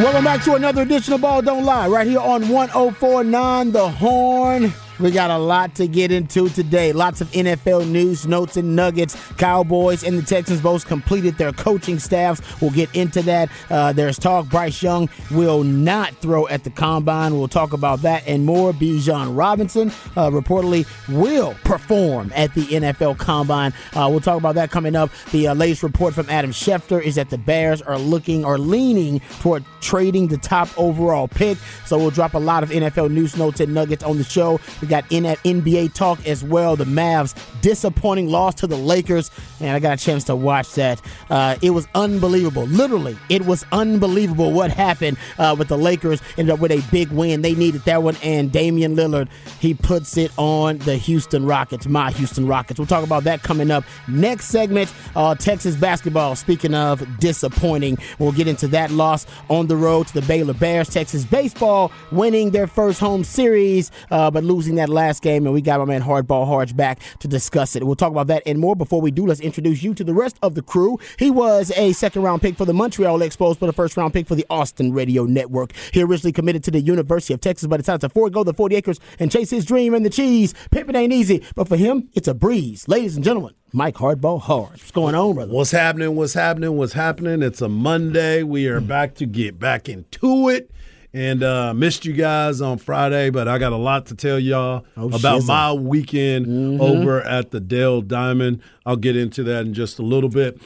Welcome back to another edition of Ball Don't Lie, right here on 1049 The Horn. We got a lot to get into today. Lots of NFL news, notes, and nuggets. Cowboys and the Texans both completed their coaching staffs. We'll get into that. Uh, there's talk Bryce Young will not throw at the combine. We'll talk about that and more. Bijan Robinson uh, reportedly will perform at the NFL combine. Uh, we'll talk about that coming up. The uh, latest report from Adam Schefter is that the Bears are looking or leaning toward trading the top overall pick. So we'll drop a lot of NFL news, notes, and nuggets on the show. We got in at NBA talk as well. The Mavs disappointing loss to the Lakers, and I got a chance to watch that. Uh, it was unbelievable. Literally, it was unbelievable what happened uh, with the Lakers. Ended up with a big win. They needed that one, and Damian Lillard he puts it on the Houston Rockets. My Houston Rockets. We'll talk about that coming up next segment. Uh, Texas basketball. Speaking of disappointing, we'll get into that loss on the road to the Baylor Bears. Texas baseball winning their first home series, uh, but losing that last game, and we got my man Hardball Harge back to discuss it. We'll talk about that and more. Before we do, let's introduce you to the rest of the crew. He was a second round pick for the Montreal Expos, but a first round pick for the Austin Radio Network. He originally committed to the University of Texas, but decided to forego the 40 acres and chase his dream and the cheese. Pimping ain't easy, but for him, it's a breeze. Ladies and gentlemen, Mike Hardball Harge. What's going on, brother? What's happening? What's happening? What's happening? It's a Monday. We are back to get back into it. And uh, missed you guys on Friday, but I got a lot to tell y'all Oh, about shizzle. my weekend over at the Dell Diamond. I'll get into that in just a little bit.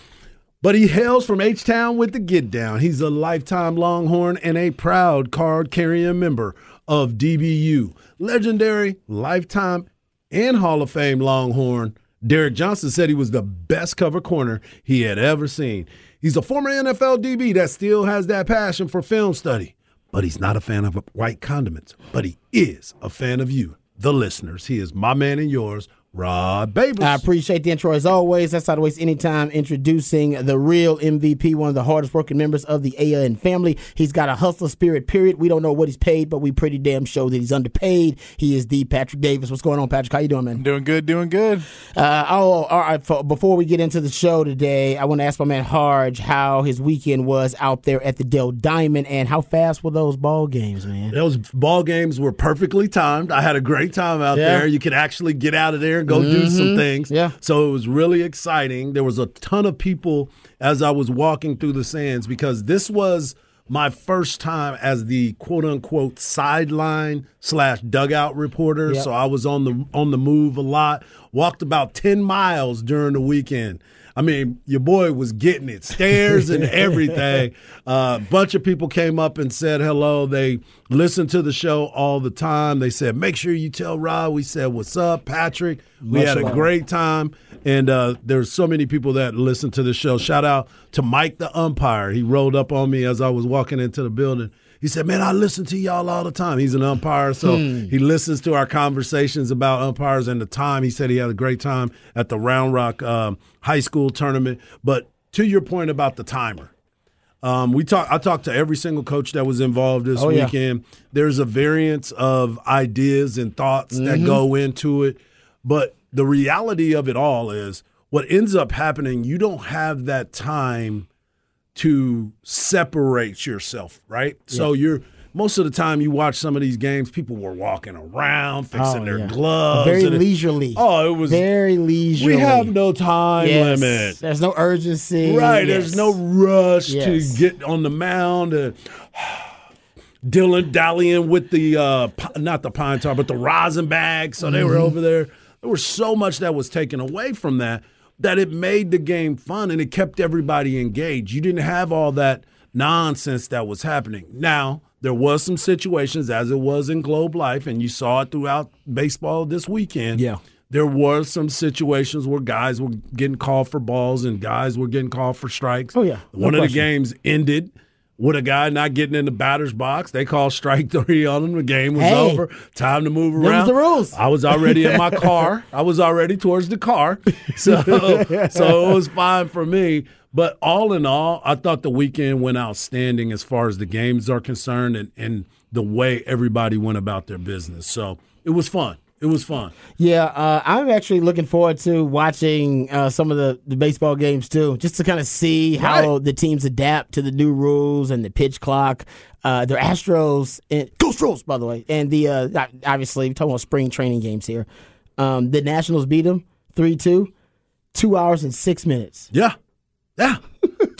But he hails from H Town with the Get Down. He's a lifetime Longhorn and a proud card carrying member of DBU. Legendary, lifetime, and Hall of Fame Longhorn. Derek Johnson said he was the best cover corner he had ever seen. He's a former NFL DB that still has that passion for film study, but he's not a fan of white condiments. But he is a fan of you, the listeners. He is my man and yours, Rod Babers. I appreciate the intro as always. That's not to waste any time introducing the real MVP, one of the hardest working members of the AN family. He's got a hustler spirit, period. We don't know what he's paid, but we pretty damn sure that he's underpaid. He is the Patrick Davis. What's going on, Patrick? How you doing, man? Doing good, doing good. Uh, oh, all right. For, before we get into the show today, I want to ask my man Harge how his weekend was out there at the Dell Diamond and how fast were those ball games, man? Those ball games were perfectly timed. I had a great time out Yeah. there. You could actually get out of there and go do some mm-hmm. things. Yeah. So it was really exciting. There was a ton of people as I was walking through the sands because this was my first time as the quote unquote sideline slash dugout reporter. Yep. So I was on the on the move a lot. Walked about ten miles during the weekend. I mean, your boy was getting it, stairs and everything. A bunch of people came up and said hello. They listen to the show all the time. They said, make sure you tell Rod. We said, what's up, Patrick? We Much had a love. great time. And uh, there's so many people that listen to the show. Shout out to Mike the umpire. He rolled up on me as I was walking into the building. He said, Man, I listen to y'all all the time. He's an umpire, so he listens to our conversations about umpires and the time. He said he had a great time at the Round Rock um, High School tournament. But to your point about the timer, um, we talk. I talked to every single coach that was involved this Oh, yeah. weekend. There's a variance of ideas and thoughts that Mm-hmm. go into it, but the reality of it all is what ends up happening. You don't have that time to separate yourself, right? So you're most of the time you watch some of these games, people were walking around, fixing Oh, their yeah. gloves, Very and it- leisurely. Oh, it was. Very leisurely. we have no time Yes. limit. There's no urgency. Right. Yes. There's no rush Yes. to get on the mound. And Dylan dallying with the uh, not the pine tar, but the rosin bag. So they were Mm-hmm. over there. There was so much that was taken away from that that it made the game fun and it kept everybody engaged. You didn't have all that nonsense that was happening. Now there was some situations as it was in Globe Life, and you saw it throughout baseball this weekend Yeah. there were some situations where guys were getting called for balls and guys were getting called for strikes. Oh, yeah. No One of the games ended with a guy not getting in the batter's box. They called strike three on him. The game was Hey. over. Time to move around. the rules. I was already in my car. I was already towards the car. So so it was fine for me. But all in all, I thought the weekend went outstanding as far as the games are concerned and, and the way everybody went about their business. So it was fun. It was fun. Yeah, uh, I'm actually looking forward to watching uh, some of the, the baseball games too, just to kind of see how Right. the teams adapt to the new rules and the pitch clock. Uh, the Astros, and, go Astros, by the way, and the uh, obviously we're talking about spring training games here. Um, the Nationals beat them three two, two hours and six minutes. Yeah. Yeah.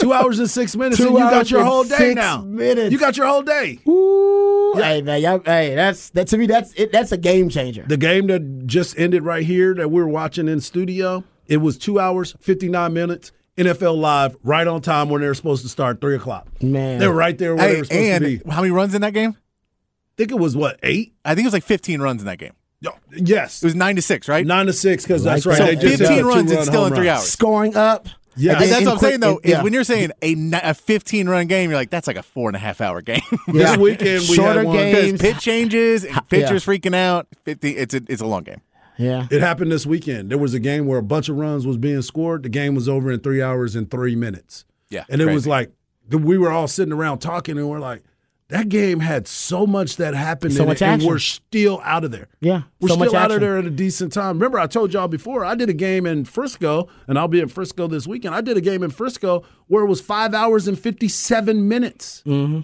Two hours and six minutes, Two and you got your whole day six now. minutes. You got your whole day. Ooh, hey man, y'all, hey, that's that to me. That's it, that's a game changer. The game that just ended right here that we are watching in studio, it was two hours, 59 minutes, NFL Live, right on time when they were supposed to start, 3 o'clock. Man. They were right there where they Hey, were supposed and to be. how many runs in that game? I think it was, what, eight? I think it was like 15 runs in that game. Yo, Yes. It was nine to six, right? Nine to six, because that's right. So they just 15 runs, two-run it's still in three run. hours. Scoring up. Yeah. And And that's what I'm quick- saying, though, in- yeah. is when you're saying a, a 15 run game, you're like, that's like a four and a half hour game. This Yeah. weekend we Shorter had one. Games. pitch changes, and pitchers freaking out. 50, it's, a, it's a long game. yeah. It happened this weekend. There was a game where a bunch of runs was being scored. The game was over in three hours and three minutes. Yeah, and it was like we were all sitting around talking, and we're like, that game had so much that happened, So much it, and we're still out of there. Yeah, we're so still out of there at a decent time. Remember, I told y'all before I did a game in Frisco, and I'll be in Frisco this weekend. I did a game in Frisco where it was five hours and fifty-seven minutes. Mm-hmm.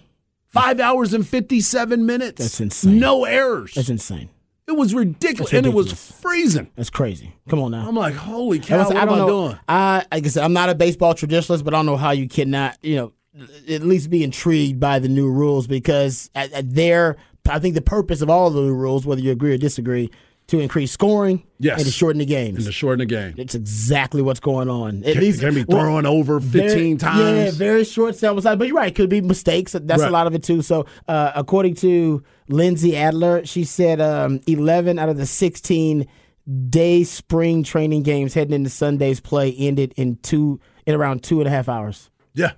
Five hours and fifty-seven minutes. That's insane. No errors. That's insane. it was ridiculous, That's and it was freezing. That's crazy. Come on now. I'm like, holy I cow, was- what I am don't I know. doing? I, like I said, I'm not a baseball traditionalist, but I don't know how you cannot, you know, at least be intrigued by the new rules because at, at their, I think the purpose of all the new rules, whether you agree or disagree, to increase scoring Yes. and to shorten the games. And to shorten the game. it's exactly what's going on. At Can, least can be well, throwing over 15 very- times. Yeah, very short sample size. But you're right, could be mistakes. That's Right. a lot of it too. So, uh, according to Lindsey Adler, she said um, 11 out of the 16 day spring training games heading into Sunday's play ended in two in around two and a half hours. Yeah.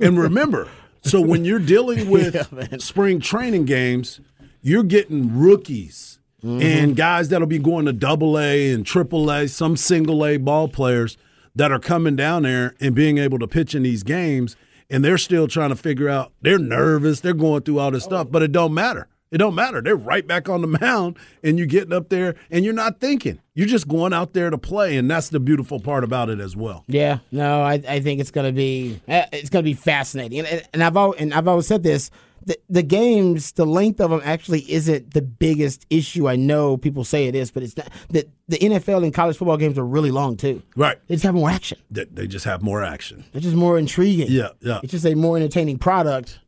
And remember, so when you're dealing with spring training games, you're getting rookies mm-hmm. and guys that'll be going to double A and triple A, some single A ball players that are coming down there and being able to pitch in these games. And they're still trying to figure out, they're nervous, they're going through all this oh. stuff, but it don't matter. It don't matter. They're right back on the mound, and you're getting up there, and you're not thinking. You're just going out there to play, and that's the beautiful part about it as well. Yeah, no, I, I think it's gonna be eh, it's gonna be fascinating, and, and I've al- and I've always said this: the, the games, the length of them actually isn't the biggest issue. I know people say it is, but it's not. The the NFL and college football games are really long too. Right. They just have more action. They, they just have more action. They're just more intriguing. Yeah, yeah. It's just a more entertaining product.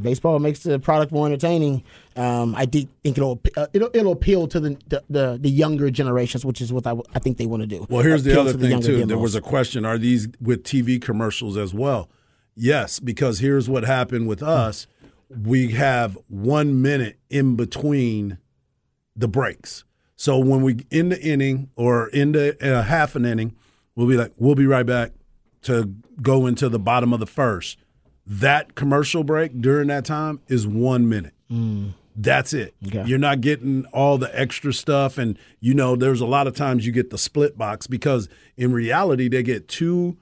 Baseball makes the product more entertaining. Um, I think it'll, uh, it'll it'll appeal to the, the the, the younger generations, which is what I think they want to do. Well, here's the other to thing younger too. There was a question: Are these with TV commercials as well? Yes, because here's what happened with us: we have one minute in between the breaks. So when we in the inning or in the uh, half an inning, we'll be like, we'll be right back to go into the bottom of the first. That commercial break during that time is one minute. That's it. Okay. You're not getting all the extra stuff. And, you know, there's a lot of times you get the split box because in reality, they get two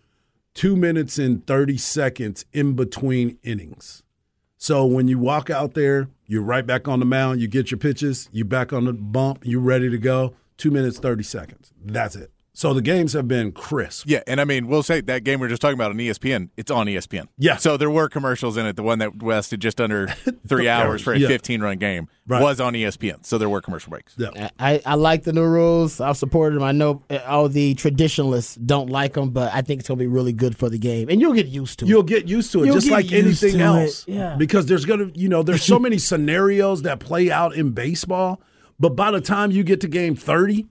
two minutes and 30 seconds in between innings. So when you walk out there, you're right back on the mound, you get your pitches, you back on the bump, you're ready to go. Two minutes, 30 seconds. That's it. So the games have been crisp. Yeah, and I mean, we'll say that game we are just talking about on ESPN, it's on ESPN. Yeah. So there were commercials in it. The one that lasted just under three hours for a Yeah. 15 run game Right. was on ESPN. So there were commercial breaks. Yeah. I, I like the new rules. I've supported them. I know uh, all the traditionalists don't like them, but I think it's going to be really good for the game. And you'll get used to it. You'll get used to it, You'll just like anything else. it, yeah. Because there's gonna, you know, there's so many scenarios that play out in baseball, but by the time you get to game 30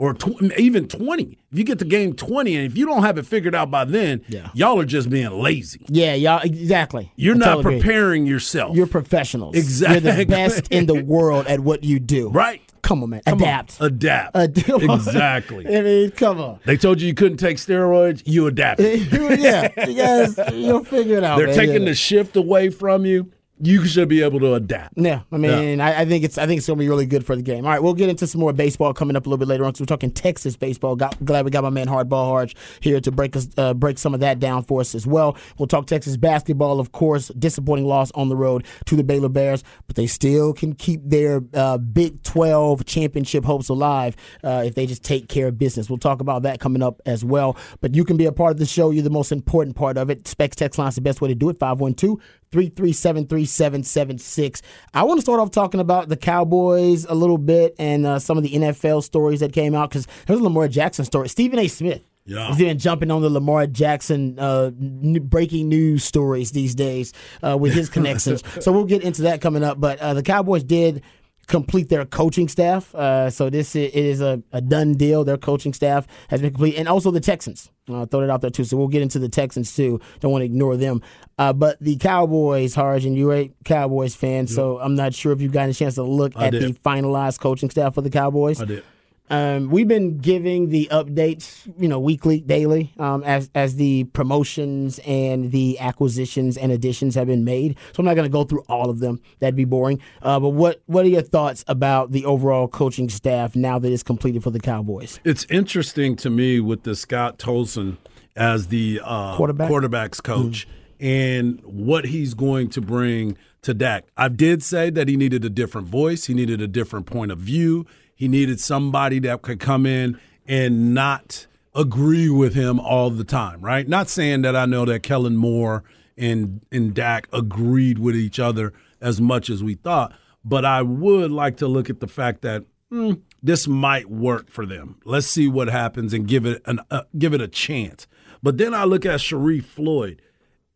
or tw- even 20, if you get to game 20 and if you don't have it figured out by then, Yeah. y'all are just being lazy. Yeah, y'all, exactly. You're I not totally agree. preparing yourself. You're professionals. Exactly. You're the best in the world at what you do. right. Come on, man. Come on. Adapt. Adapt. Ad- exactly. I mean, come on. They told you you couldn't take steroids, you adapt. yeah, you guys, you'll figure it out. They're man. taking Yeah. the shift away from you. You should be able to adapt. Yeah, I mean, I, I think it's I think it's gonna be really good for the game. All right, we'll get into some more baseball coming up a little bit later on. So we're talking Texas baseball. Got, glad we got my man Hardball Harge here to break us uh, break some of that down for us as well. We'll talk Texas basketball, of course. Disappointing loss on the road to the Baylor Bears, but they still can keep their uh, Big Twelve championship hopes alive uh, if they just take care of business. We'll talk about that coming up as well. But you can be a part of the show. You're the most important part of it. Specs text line is the best way to do it. 512 337 3776. I want to start off talking about the Cowboys a little bit and uh, some of the NFL stories that came out because there's a Lamar Jackson story. Stephen A. Smith. Yeah. He's even jumping on the Lamar Jackson uh, n- breaking news stories these days uh, with his connections. so we'll get into that coming up. But uh, the Cowboys did complete their coaching staff. Uh, so this is, it is a, a, done deal. Their coaching staff has been complete, and also the Texans. Uh, throw it out there too. So we'll get into the Texans too. Don't want to ignore them. Uh, but the Cowboys, Harge, and you're a Cowboys fan, so I'm not sure if you've gotten a chance to look I at did. the finalized coaching staff for the Cowboys. I did. Um, we've been giving the updates, you know, weekly, daily, um, as as the promotions and the acquisitions and additions have been made. So I'm not going to go through all of them. That'd be boring. Uh, but what what are your thoughts about the overall coaching staff now that it's completed for the Cowboys? It's interesting to me with the Scott Tolzien as the uh, Quarterback? quarterbacks coach and what he's going to bring to Dak. I did say that he needed a different voice. He needed a different point of view. He needed somebody that could come in and not agree with him all the time, right? Not saying that I know that Kellen Moore and and Dak agreed with each other as much as we thought, but I would like to look at the fact that hmm, this might work for them. Let's see what happens and give it an uh, give it a chance. But then I look at Sharrif Floyd.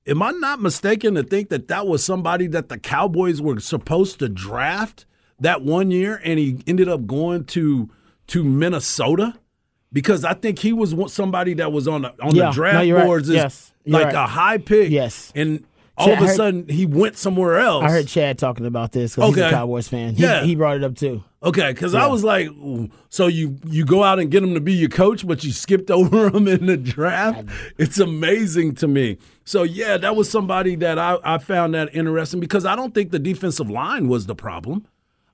Am I not mistaken to think that that was somebody that the Cowboys were supposed to draft that one year, and he ended up going to to Minnesota? Because I think he was somebody that was on the on Yeah, the no, draft right. boards as Yes, like right. a high pick. Yes. and all Chad, of a heard- sudden he went somewhere else. I heard Chad talking about this because he's a Cowboys fan. He, Yeah. he brought it up too. Okay, because I was like, so you you go out and get him to be your coach, but you skipped over him in the draft. It's amazing to me. So yeah, that was somebody that I, I found that interesting because I don't think the defensive line was the problem.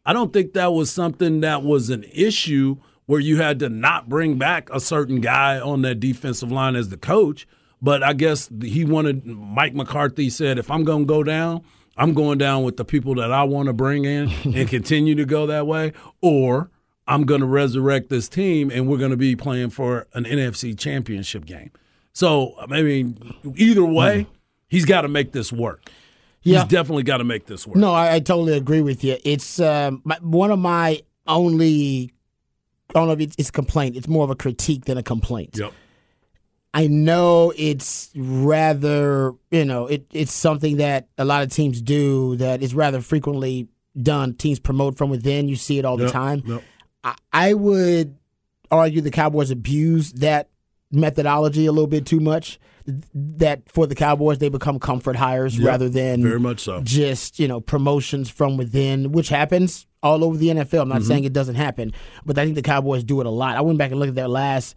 I don't think that was something that was an issue where you had to not bring back a certain guy on that defensive line as the coach. But I guess he wanted Mike McCarthy said, if I'm going to go down, I'm going down with the people that I want to bring in and continue to go that way, or I'm going to resurrect this team and we're going to be playing for an NFC championship game. So, I mean, either way, hmm. he's got to make this work. Yeah. He's definitely got to make this work. No, I, I totally agree with you. It's um, my, one of my only. I don't know if it's, it's a complaint. It's more of a critique than a complaint. Yep. I know it's rather, you know, it, it's something that a lot of teams do that is rather frequently done. Teams promote from within. You see it all the time. Yep. I, I would argue the Cowboys abuse that methodology a little bit too much. That for the Cowboys, they become comfort hires Yep. rather than Very much so. just you know promotions from within, which happens all over the NFL. I'm Mm-hmm. not saying it doesn't happen, but I think the Cowboys do it a lot. I went back and looked at their last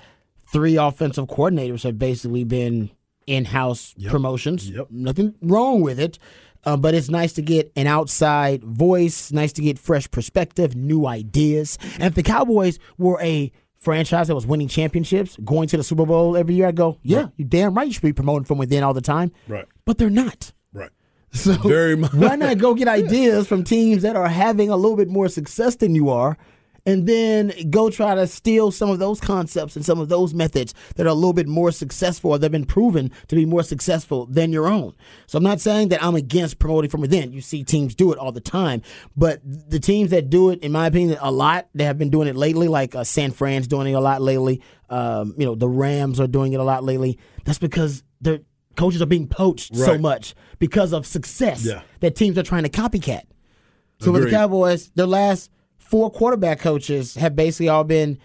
three offensive coordinators have basically been in-house promotions. Yep. Nothing wrong with it. Uh, but it's nice to get an outside voice, nice to get fresh perspective, new ideas. And if the Cowboys were a franchise that was winning championships, going to the Super Bowl every year, I'd go, yeah, you're damn right you should be promoting from within all the time. Right. But they're not. Right. So Very much. why not go get ideas from teams that are having a little bit more success than you are, and then go try to steal some of those concepts and some of those methods that are a little bit more successful or they've been proven to be more successful than your own. So I'm not saying that I'm against promoting from within. You see teams do it all the time, but the teams that do it, in my opinion, a lot, they have been doing it lately. Like uh, San Fran's doing it a lot lately. Um, you know, the Rams are doing it a lot lately. That's because they're coaches are being poached so much because of success Yeah. that teams are trying to copycat. So with the Cowboys, their last four quarterback coaches have basically all been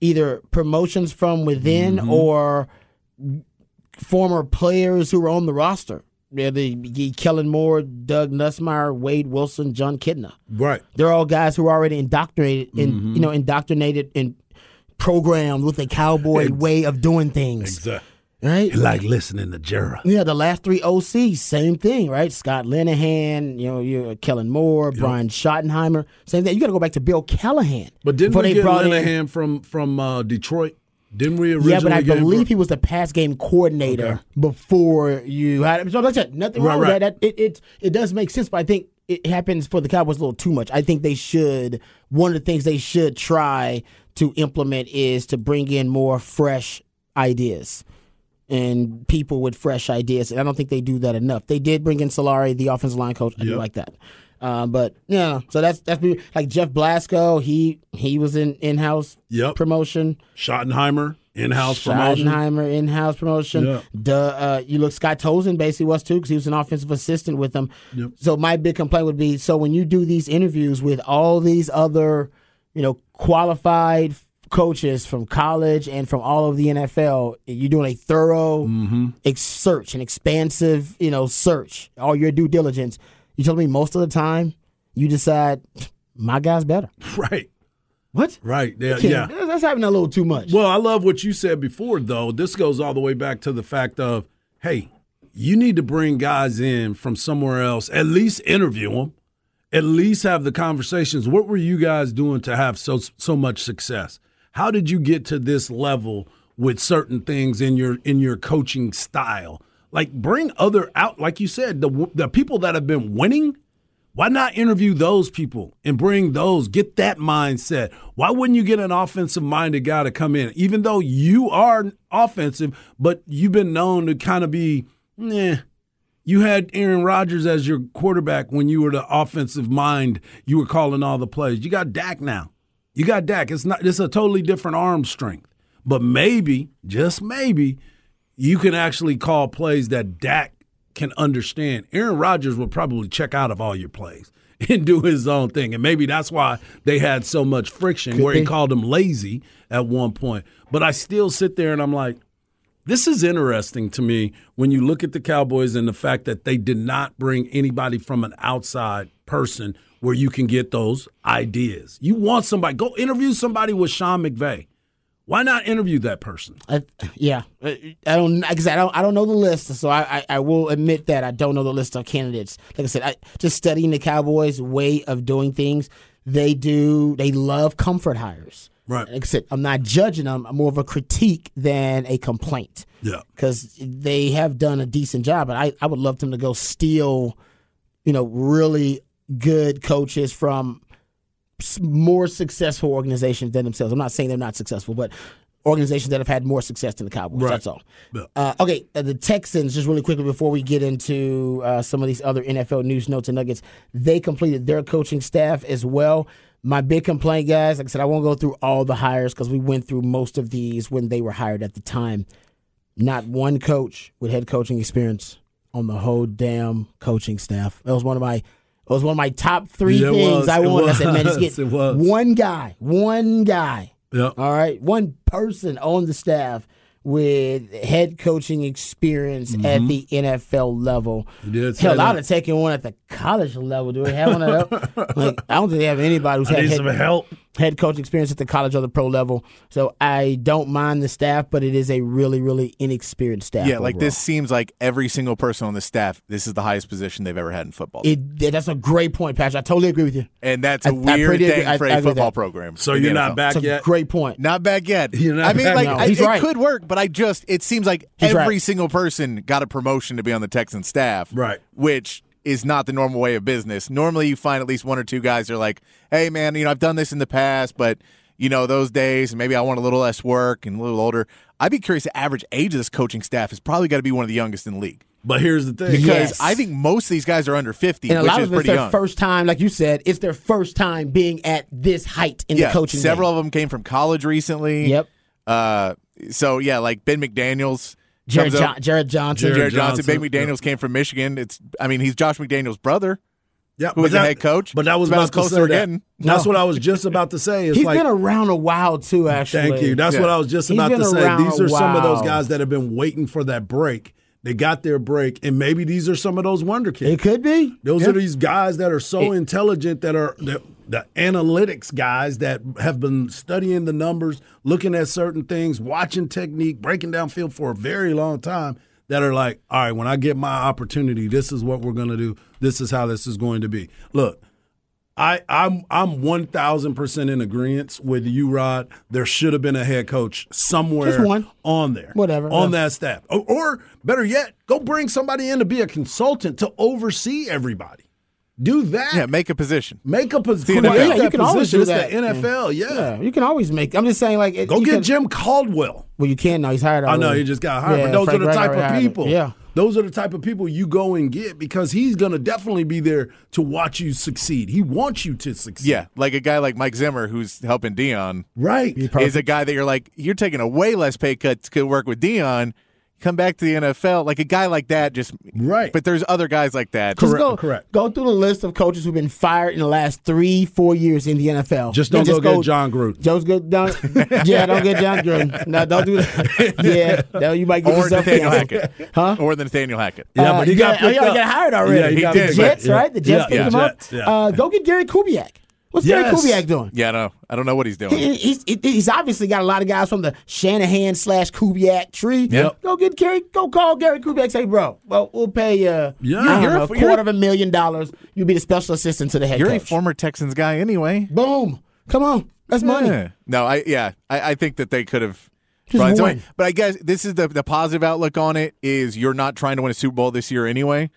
either promotions from within Mm-hmm. or former players who were on the roster. Yeah, the, the Kellen Moore, Doug Nussmeier, Wade Wilson, Jon Kitna. Right. They're all guys who are already indoctrinated in Mm-hmm. you know indoctrinated and programmed with a cowboy way of doing things. Exactly. Right? Like listening to Jura. Yeah, the last three OCs, same thing, right? Scott Linehan, you know, you Kellen Moore, Brian Schottenheimer, same thing. You got to go back to Bill Callahan. But didn't we get brought in- Linehan from from uh, Detroit? Didn't we originally? Yeah, but I believe from- he was the pass game coordinator Okay. before you had. Him. So like I said, nothing Right, wrong with right. that. that it, it it does make sense, but I think it happens for the Cowboys a little too much. I think they should. One of the things they should try to implement is to bring in more fresh ideas and people with fresh ideas. And I don't think they do that enough. They did bring in Solari, the offensive line coach. I do like that. Uh, but yeah, so that's that's like Jeff Blasko. He he was in in house Yep. promotion. Schottenheimer in-house promotion. Schottenheimer in-house promotion. Yeah. Duh, uh, you look, Scott Tolzien basically was too because he was an offensive assistant with them. Yep. So my big complaint would be: so when you do these interviews with all these other, you know, qualified coaches from college and from all over the NFL, you're doing a thorough Mm-hmm. ex- search, an expansive, you know, search, all your due diligence. You tell me most of the time you decide my guy's better. Right. What? Right. Yeah. Yeah. That's that's happening a little too much. Well, I love what you said before, though. This goes all the way back to the fact of, hey, you need to bring guys in from somewhere else, at least interview them, at least have the conversations. What were you guys doing to have so so much success? How did you get to this level with certain things in your in your coaching style? Like bring other out, like you said, the the people that have been winning. Why not interview those people and bring those, get that mindset? Why wouldn't you get an offensive minded guy to come in, even though you are offensive, but you've been known to kind of be, eh. You had Aaron Rodgers as your quarterback when you were the offensive mind. You were calling all the plays. You got Dak now. You got Dak. It's not. It's a totally different arm strength. But maybe, just maybe, you can actually call plays that Dak can understand. Aaron Rodgers will probably check out of all your plays and do his own thing. And maybe that's why they had so much friction where he be. called him lazy at one point. But I still sit there and I'm like, this is interesting to me when you look at the Cowboys and the fact that they did not bring anybody from an outside person where you can get those ideas. You want somebody, go interview somebody with Sean McVay. Why not interview that person? Yeah, I don't. I don't. I don't know the list, so I, I, I will admit that I don't know the list of candidates. Like I said, I, just studying the Cowboys' way of doing things, they do. They love comfort hires. Right. Like I said, I'm not judging them. I'm more of a critique than a complaint. Yeah. because they have done a decent job. But I, I would love them to go steal, you know, really good coaches from more successful organizations than themselves. I'm not saying they're not successful, but organizations that have had more success than the Cowboys. Right. That's all. Yeah. Uh, okay, uh, the Texans, just really quickly before we get into uh, some of these other NFL news notes and nuggets, they completed their coaching staff as well. My big complaint, guys, like I said, I won't go through all the hires because we went through most of these when they were hired at the time. Not one coach with head coaching experience on the whole damn coaching staff. That was one of my. It was one of my top three Yeah, things was. I wanted. I said, man, just get one guy, one guy Yeah. all right, one person on the staff with head coaching experience at the NFL level. Mm-hmm. You did say Hell. I'd have taken one at the college level. Do we have one of like, I don't think they have anybody who's I had need head, some help. Head coach experience at the college or the pro level. So I don't mind the staff, but it is a really, really inexperienced staff. Yeah, like overall. this seems like every single person on the staff, this is the highest position they've ever had in football. It, that's a great point, Patrick. I totally agree with you. and that's a I- I weird pretty agree- thing I- for I a football program. So you're not NFL. back It's a yet? great point. Not back yet. You're not I mean, back like No, I- he's it right. could work, but I just it seems like He's every right. single person got a promotion to be on the Texans staff, Right. Which is not the normal way of business. Normally, you find at least one or two guys that are like, "Hey, man, you know, I've done this in the past, but you know, those days, maybe I want a little less work and a little older." I'd be curious. The average age of this coaching staff is probably got to be one of the youngest in the league But here's the thing. because Yes. I think most of these guys are under fifty, And a which lot is of it's pretty their young. first time, like you said, it's their first time being at this height in yeah, the coaching. several game. of them came from college recently. Yep. Uh, so yeah, like Ben McDaniel's. Jared, comes John, Jared Johnson. Jared Jared Johnson, Johnson, Ben McDaniels came from Michigan. It's, I mean, he's Josh McDaniels' brother. yeah, who was but the head coach. But that was It's about about as to as we're that. That's No. what I was just about to say. It's He's like been around a while too. Actually, Thank you. That's Yeah. what I was just He's about to say. These are some of those guys that have been waiting for that break. They got their break, and maybe these are some of those wonder kids. it could be. Those Yeah. are these guys that are so intelligent that are that the analytics guys that have been studying the numbers, looking at certain things, watching technique, breaking down field for a very long time that are like, all right, when I get my opportunity, this is what we're going to do. This is how this is going to be. Look, I, I'm I'm one thousand percent in agreement with you, Rod. There should have been a head coach somewhere on there, Whatever, on yeah. that staff, or, or better yet, go bring somebody in to be a consultant to oversee everybody. Do that. Yeah, make a position. Make a position. The Create Yeah, you that can always position. do It's the that. NFL. Yeah. Yeah, you can always make. I'm just saying, like, it, Go get can, Jim Caldwell. Well, you can now. He's hired. I know he just got hired, Yeah, but those Frank are the type already of hired him. people. Yeah. Those are the type of people you go and get because he's going to definitely be there to watch you succeed. He wants you to succeed. Yeah, like a guy like Mike Zimmer who's helping Deion Right. is a guy that you're like you're taking a way less pay cut to work with Deion. Come back to the NFL, like a guy like that. Just Right. But there's other guys like that. Correct, go, correct. Go through the list of coaches who've been fired in the last three, four years in the NFL. Just don't And go get Jon Gruden. Joe's good. Don't, yeah, don't get Jon Gruden. No, don't do that. Yeah, no, you might get or yourself Nathaniel canceled. Hackett, Huh? or the Nathaniel Hackett. Yeah, Uh, but he got yeah, picked oh, yeah, he got hired already. Yeah, he He got did, the picked up. Jets, right? The Jets Yeah, picked yeah, him up. Yeah. Uh, go get Gary Kubiak. What's Yes. Gary Kubiak doing? Yeah, no, I don't know what he's doing. He- He's, he's obviously got a lot of guys from the Shanahan slash Kubiak tree. Yep. Go get Gary. Go call Gary Kubiak. Say, bro, well, we'll pay you. Uh, Yeah. I don't You're a- know, a you're a- quarter of a million dollars. You'll be the special assistant to the head You're a former Texans guy anyway. Boom. Come on. That's money. Yeah. No, I yeah, I, I think that they could have. Just run it But I guess this is the the positive outlook on it is you're not trying to win a Super Bowl this year anyway.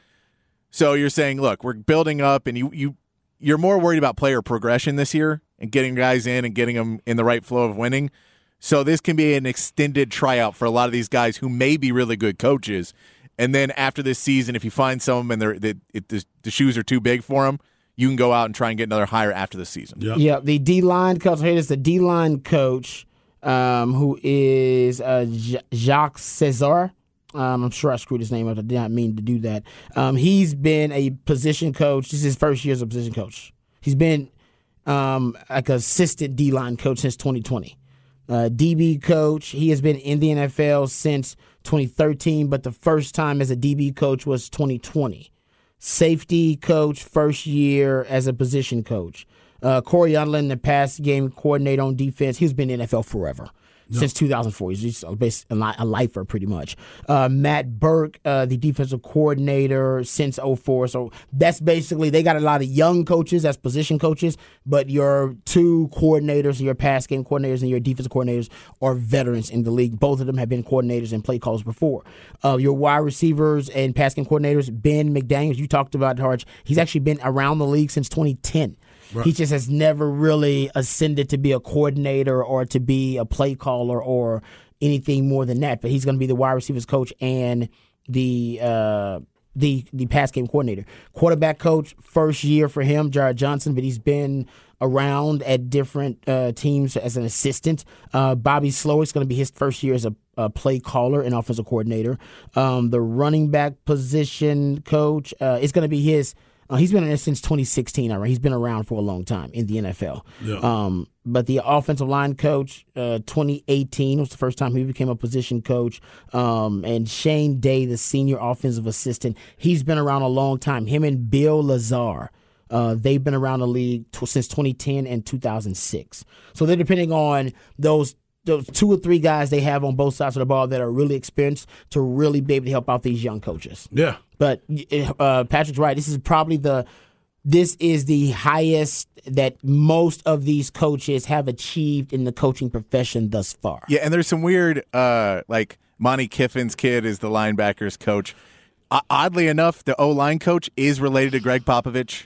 So you're saying, look, we're building up, and you you you're more worried about player progression this year and getting guys in and getting them in the right flow of winning. So this can be an extended tryout for a lot of these guys who may be really good coaches. And then after this season, if you find some and they're, they, it, the, the shoes are too big for them, you can go out and try and get another hire after the season. Yep. Yeah, the D line coach. Here is the D line coach, um, who is uh, J- Jacques Cesaire. Um, I'm sure I screwed his name up. I did not mean to do that. Um, he's been a position coach. This is his first year as a position coach. He's been um, like assistant D line coach since 2020. Uh, DB coach. He has been in the NFL since 2013, but the first time as a DB coach was 2020 safety coach, first year as a position coach. Uh, Cory Undlin, the pass game coordinator on defense. He's been in NFL forever. Since 2004, he's just a, bas- a, li- a lifer pretty much. Uh, Matt Burke, uh, the defensive coordinator since 04. So that's basically they got a lot of young coaches as position coaches, but your two coordinators, your pass game coordinators and your defensive coordinators are veterans in the league. Both of them have been coordinators and play calls before. Uh, your wide receivers and pass game coordinators, Ben McDaniels, you talked about Harge. He's actually been around the league since 2010. He just has never really ascended to be a coordinator or to be a play caller or anything more than that. But he's going to be the wide receivers coach and the uh, the the pass game coordinator, quarterback coach. First year for him, Jared Johnson, but he's been around at different uh, teams as an assistant. Uh, Bobby Slowik is going to be his first year as a, a play caller and offensive coordinator. Um, the running back position coach uh, is going to be his. Uh, he's been in there since 2016. All right, he's been around for a long time in the NFL. Um, but the offensive line coach, uh, 2018 was the first time he became a position coach. Um, and Shane Day, the senior offensive assistant, he's been around a long time. Him and Bill Lazor. Uh, they've been around the league t- since 2010 and 2006. So they're depending on those those two or three guys they have on both sides of the ball that are really experienced to really be able to help out these young coaches. Yeah. But uh, Patrick's right. This is probably the this is the highest that most of these coaches have achieved in the coaching profession thus far. Yeah, and there's some weird, uh, like Monte Kiffin's kid is the linebackers coach. O- oddly enough, the O line coach is related to Gregg Popovich.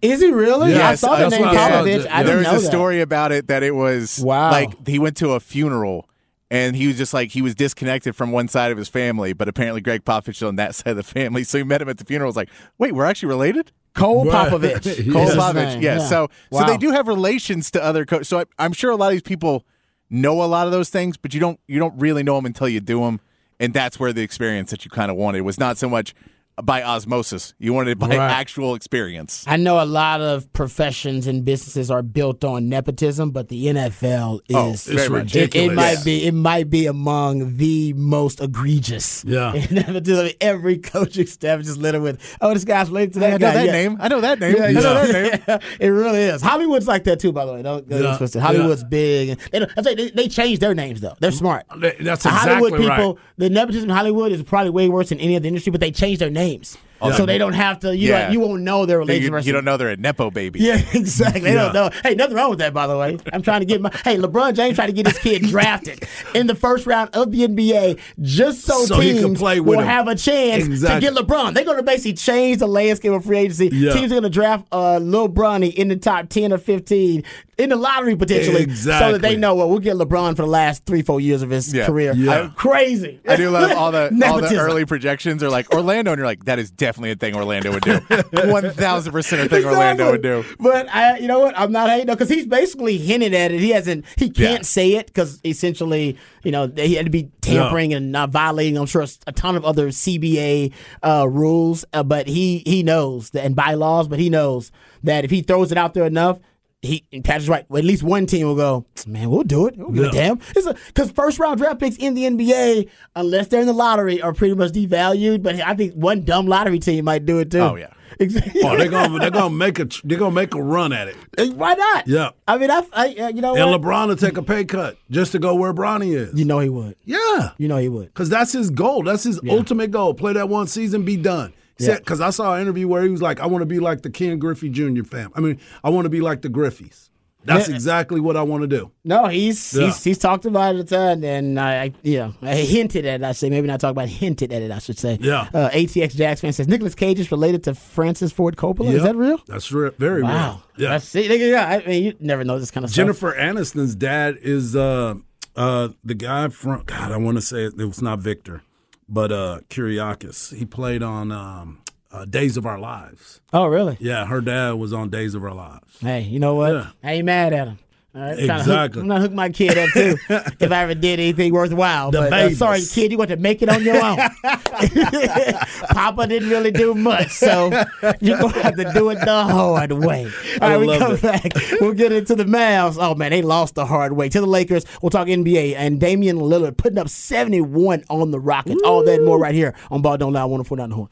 Is he really? Yeah, I saw the name I. Popovich. I didn't there was know a that. story about it that it was Wow. like he went to a funeral and he was just like he was disconnected from one side of his family, but apparently Gregg Popovich is on that side of the family. So he met him at the funeral. Was like, wait, we're actually related. Cole Right. Popovich. Cole Popovich, name. yeah. So so they do have relations to other coaches. So I, I'm sure a lot of these people know a lot of those things, but you don't you don't really know them until you do them, and that's where the experience that you kind of wanted was not so much by osmosis. You wanted it by Right. actual experience. I know a lot of professions and businesses are built on nepotism, but the NFL Oh, is it's it- ridiculous. It, might Yeah. be it might be among the most egregious. Yeah. in nepotism. Every coaching staff is just littered with, oh, this guy's related to that I know that Yeah. name. I know that name. Yeah, I know that name. it really is. Hollywood's like that too, by the way. Don't get Yeah, it twisted. yeah. Hollywood's big. And they, don't- I say they, they changed their names though. They're smart. That's The Hollywood exactly people, right. the nepotism in Hollywood is probably way worse than any other industry, but they change their games names. So they don't have to, you Yeah. know, you won't know they're related You, you don't know they're a nepo baby. yeah, exactly. They don't know. Hey, nothing wrong with that, by the way. I'm trying to get my. Hey, LeBron James trying to get his kid drafted in the first round of the NBA just so, So teams can play with will him. have a chance Exactly. to get LeBron. They're going to basically change the landscape of free agency. Yeah. Teams are going to draft uh, Lil Bronny in the top 10 or 15 in the lottery potentially so that they know, well, we'll get LeBron for the last three, four years of his Yeah. career. Yeah. Crazy. I do love all the all the early projections are like Orlando, and you're like, that is definitely a thing Orlando would do. One thousand percent a thing Orlando would do. But I, you know what? I'm not hating because he's basically hinted at it. He hasn't. He can't Yeah. say it because essentially, you know, he had to be tampering and not violating. I'm sure a ton of other CBA uh, rules. Uh, but he he knows that and bylaws. But he knows that if he throws it out there enough. He and Patrick's right. Well, at least one team will go. Man, we'll do it. We'll give a Yeah. damn. Because first round draft picks in the NBA, unless they're in the lottery, are pretty much devalued. But I think one dumb lottery team might do it too. Oh, yeah. Exactly. Oh, they're gonna they're gonna make a they're gonna make a run at it. Why not? Yeah. I mean, I, I uh, you know And what? LeBron will take a pay cut just to go where Bronny is. you know he would. Yeah. You know he would. Because that's his goal. That's his ultimate goal. Play that one season, be done. Yeah. Because I saw an interview where he was like, I want to be like the Ken Griffey Jr. fam. I mean, I want to be like the Griffeys. That's Yeah. exactly what I want to do. No, he's Yeah. he's he's talked about it a ton, and I, I you know I hinted at it. I say maybe not talk about it, hinted at it. I should say. Yeah. Uh, ATX Jacks fan says Nicolas Cage is related to Francis Ford Coppola. Is that real? That's re- very Wow. real. Yeah. That's, see, yeah. I mean, you never know this kind of stuff. Jennifer Aniston's dad is uh uh the guy from God, I want to say it, it was not Victor, but uh Kiriakis. He played on um uh, Days of Our Lives. Oh, really? Yeah, her dad was on Days of Our Lives. Hey, you know what? Yeah. I ain't mad at him. All right, Kinda Exactly. I'm gonna hook my kid up too if I ever did anything worthwhile. The but uh, sorry, kid, you got to make it on your own. Papa didn't really do much, so you're gonna have to do it the hard way. All right, we come it. back. We'll get into the Mavs. Oh man, they lost the hard way to the Lakers. We'll talk NBA and Damian Lillard putting up 71 on the Rockets. All that and more right here on Ball Don't Lie. 104.9 The Horn.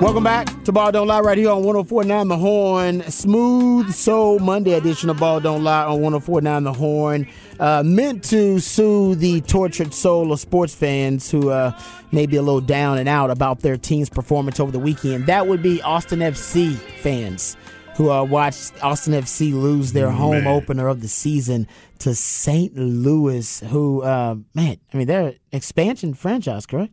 Welcome back to Ball Don't Lie right here on 1049 The Horn. Smooth Soul Monday edition of Ball Don't Lie on 1049 The Horn. Uh, meant to soothe the tortured soul of sports fans who uh, may be a little down and out about their team's performance over the weekend. That would be Austin FC fans who uh, watched Austin FC lose their home Man. opener of the season to St. Louis, who, uh, man, I mean, they're an expansion franchise, correct?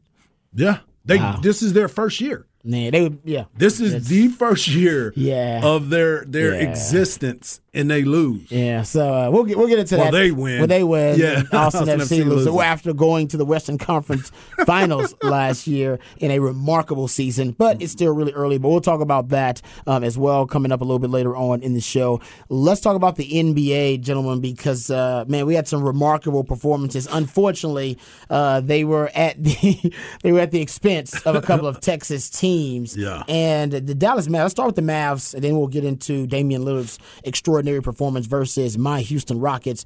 Yeah. They Wow. this is their first year. Man, they would, yeah. This is the first year Yeah. of their their Yeah. existence and they lose. Yeah, so uh, we'll get we'll get into Well, that. they win. Well, they win. Yeah. Austin, Austin FC, FC loses. loses. After going to the Western Conference Finals last year in a remarkable season, but it's still really early. But we'll talk about that um, as well coming up a little bit later on in the show. Let's talk about the NBA, gentlemen, because uh, man, we had some remarkable performances. Unfortunately, uh, they were at the they were at the expense of a couple of Texas teams. Yeah. And the Dallas Mavs, let's start with the Mavs, and then we'll get into Damian Lillard's extraordinary performance versus my Houston Rockets.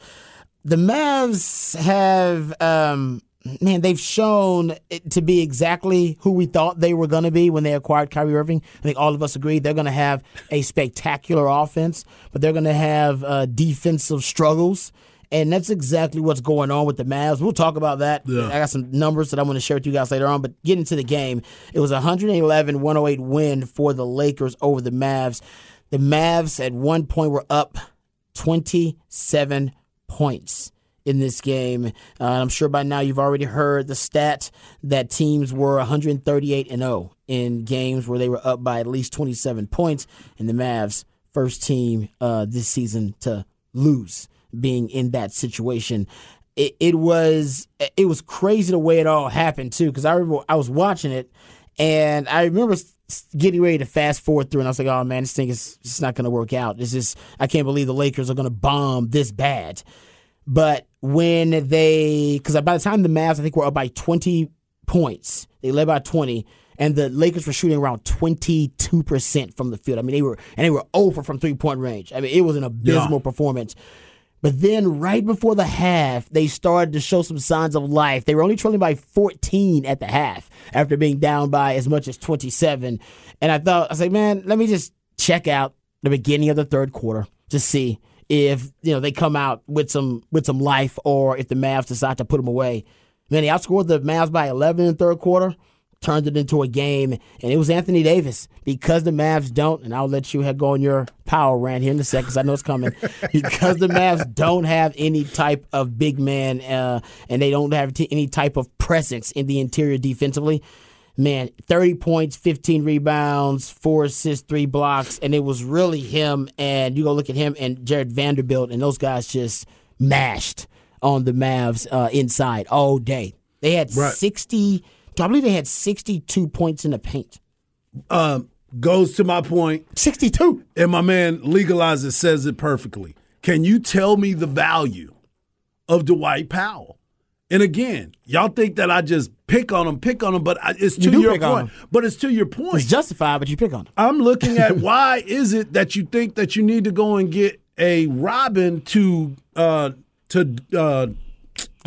The Mavs have, um, man, they've shown it to be exactly who we thought they were going to be when they acquired Kyrie Irving. I think all of us agree they're going to have a spectacular offense, but they're going to have uh, defensive struggles. And that's exactly what's going on with the Mavs. We'll talk about that. Yeah. I got some numbers that I want to share with you guys later on. But getting to the game, it was a 111 108 win for the Lakers over the Mavs. The Mavs at one point were up 27 points in this game. Uh, I'm sure by now you've already heard the stat that teams were 138 and 0 in games where they were up by at least 27 points. And the Mavs, first team uh, this season to lose being in that situation. It, it was it was crazy the way it all happened too. Because I remember I was watching it, and I remember getting ready to fast forward through, and I was like, "Oh man, this thing is just not going to work out. This is I can't believe the Lakers are going to bomb this bad." But when they, because by the time the Mavs, I think were up by 20 points, they led by 20, and the Lakers were shooting around 22% from the field. I mean, they were, and they were over from three point range. I mean, it was an abysmal yeah. performance. But then right before the half, they started to show some signs of life. They were only trailing by 14 at the half after being down by as much as 27. And I thought, I was like, man, let me just check out the beginning of the third quarter to see if you know they come out with some with some life or if the Mavs decide to put them away. Then he outscored the Mavs by 11 in the third quarter, turned it into a game, and it was Anthony Davis because the Mavs don't. And I'll let you go on your power rant here in a second because I know it's coming. because the Mavs don't have any type of big man uh, and they don't have t- any type of presence in the interior defensively man, 30 points, 15 rebounds, four assists, three blocks, and it was really him. And you go look at him and Jarred Vanderbilt, and those guys just mashed on the Mavs uh, inside all day. They had right. 60, I believe they had 62 points in the paint. Um, goes to my point. point 62. And my man legalizes says it perfectly. Can you tell me the value of Dwight Powell? And again, y'all think that I just pick on him, pick on him, but it's to you your point. But it's to your point. It's justified, but you pick on him. I'm looking at why is it that you think that you need to go and get a Robin to uh to uh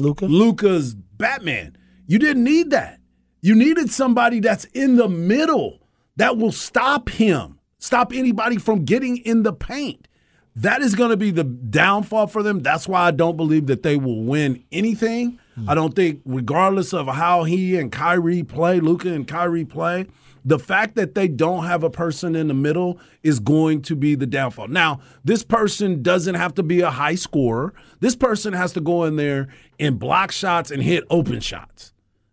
Luka Luka's Batman. You didn't need that. You needed somebody that's in the middle that will stop him, stop anybody from getting in the paint. That is going to be the downfall for them. That's why I don't believe that they will win anything. Mm. I don't think, regardless of how he and Kyrie play, Luka and Kyrie play, the fact that they don't have a person in the middle is going to be the downfall. Now, this person doesn't have to be a high scorer. This person has to go in there and block shots and hit open shots.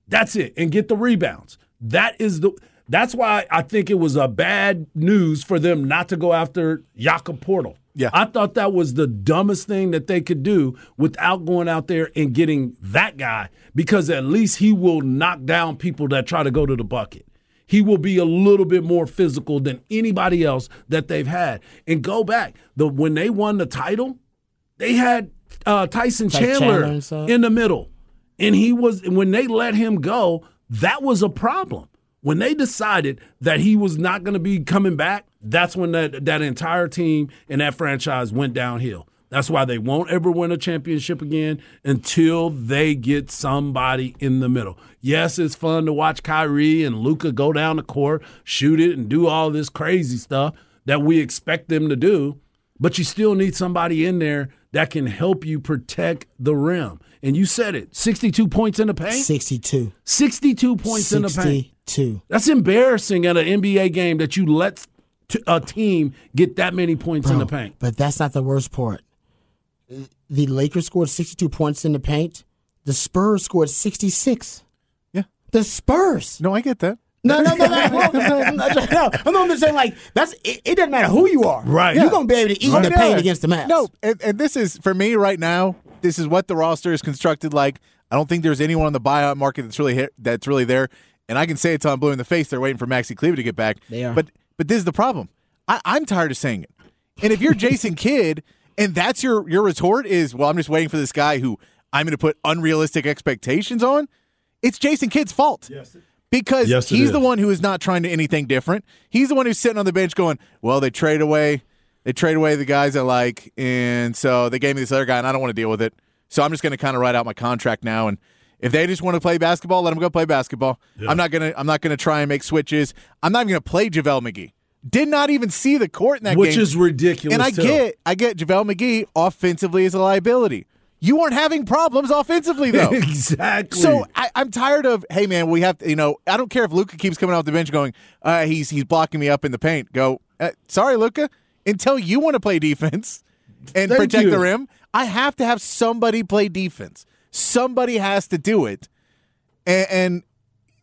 That's it, and get the rebounds. That is the. That's why I think it was a bad news for them not to go after Jakob Poeltl. Yeah. I thought that was the dumbest thing that they could do without going out there and getting that guy because at least he will knock down people that try to go to the bucket. He will be a little bit more physical than anybody else that they've had. And go back, the when they won the title, they had uh, Tyson Chandler, Chandler in the middle. And he was when they let him go, that was a problem. When they decided that he was not going to be coming back, that's when that, that entire team and that franchise went downhill. That's why they won't ever win a championship again until they get somebody in the middle. Yes, it's fun to watch Kyrie and Luka go down the court, shoot it, and do all this crazy stuff that we expect them to do, but you still need somebody in there that can help you protect the rim. And you said it 62 points in the paint? 62. 62 points 62. in the paint. 62. That's embarrassing at an NBA game that you let a team get that many points Bro, in the paint. But that's not the worst part. The Lakers scored 62 points in the paint. The Spurs scored 66. Yeah. The Spurs. No, I get that. No, no, no, no. no, no, I'm just saying, like, that's it, it doesn't matter who you are. Right. You're going to be able to eat right. the paint against the Mavs. No, and, and this is, for me right now, this is what the roster is constructed like. I don't think there's anyone on the buyout market that's really that's really there. And I can say it till I'm blue in the face. They're waiting for Maxi Kleber to get back. They are. But but this is the problem. I, I'm tired of saying it. And if you're Jason Kidd and that's your your retort is, well, I'm just waiting for this guy who I'm going to put unrealistic expectations on. It's Jason Kidd's fault. Yes. Because yes, he's the one who is not trying to anything different. He's the one who's sitting on the bench going, "Well, they trade away, they trade away the guys I like, and so they gave me this other guy, and I don't want to deal with it. So I'm just going to kind of write out my contract now and if they just want to play basketball, let them go play basketball. Yeah. I'm not gonna I'm not gonna try and make switches. I'm not even gonna play JaVale McGee. Did not even see the court in that Which game. Which is ridiculous. And I too. get I get JaVale McGee offensively as a liability. You aren't having problems offensively though. exactly. So I, am tired of hey man, we have to, you know I don't care if Luka keeps coming off the bench going uh, he's he's blocking me up in the paint. Go uh, sorry Luka. until you want to play defense and Thank protect you. the rim. I have to have somebody play defense. Somebody has to do it and, and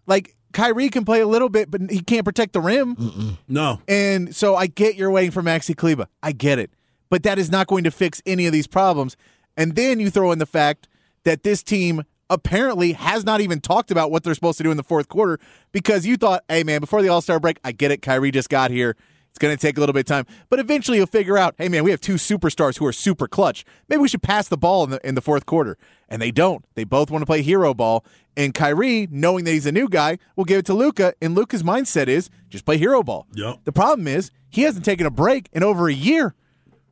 like Kyrie can play a little bit, but he can't protect the rim. Mm-mm. No. And so I get you're waiting for Maxi Kleber. I get it. But that is not going to fix any of these problems. And then you throw in the fact that this team apparently has not even talked about what they're supposed to do in the fourth quarter because you thought, hey, man, before the All Star break, I get it. Kyrie just got here. It's going to take a little bit of time. But eventually you'll figure out, hey, man, we have two superstars who are super clutch. Maybe we should pass the ball in the, in the fourth quarter. And they don't. They both want to play hero ball. And Kyrie, knowing that he's a new guy, will give it to Luka. And Luka's mindset is just play hero ball. Yep. The problem is he hasn't taken a break in over a year.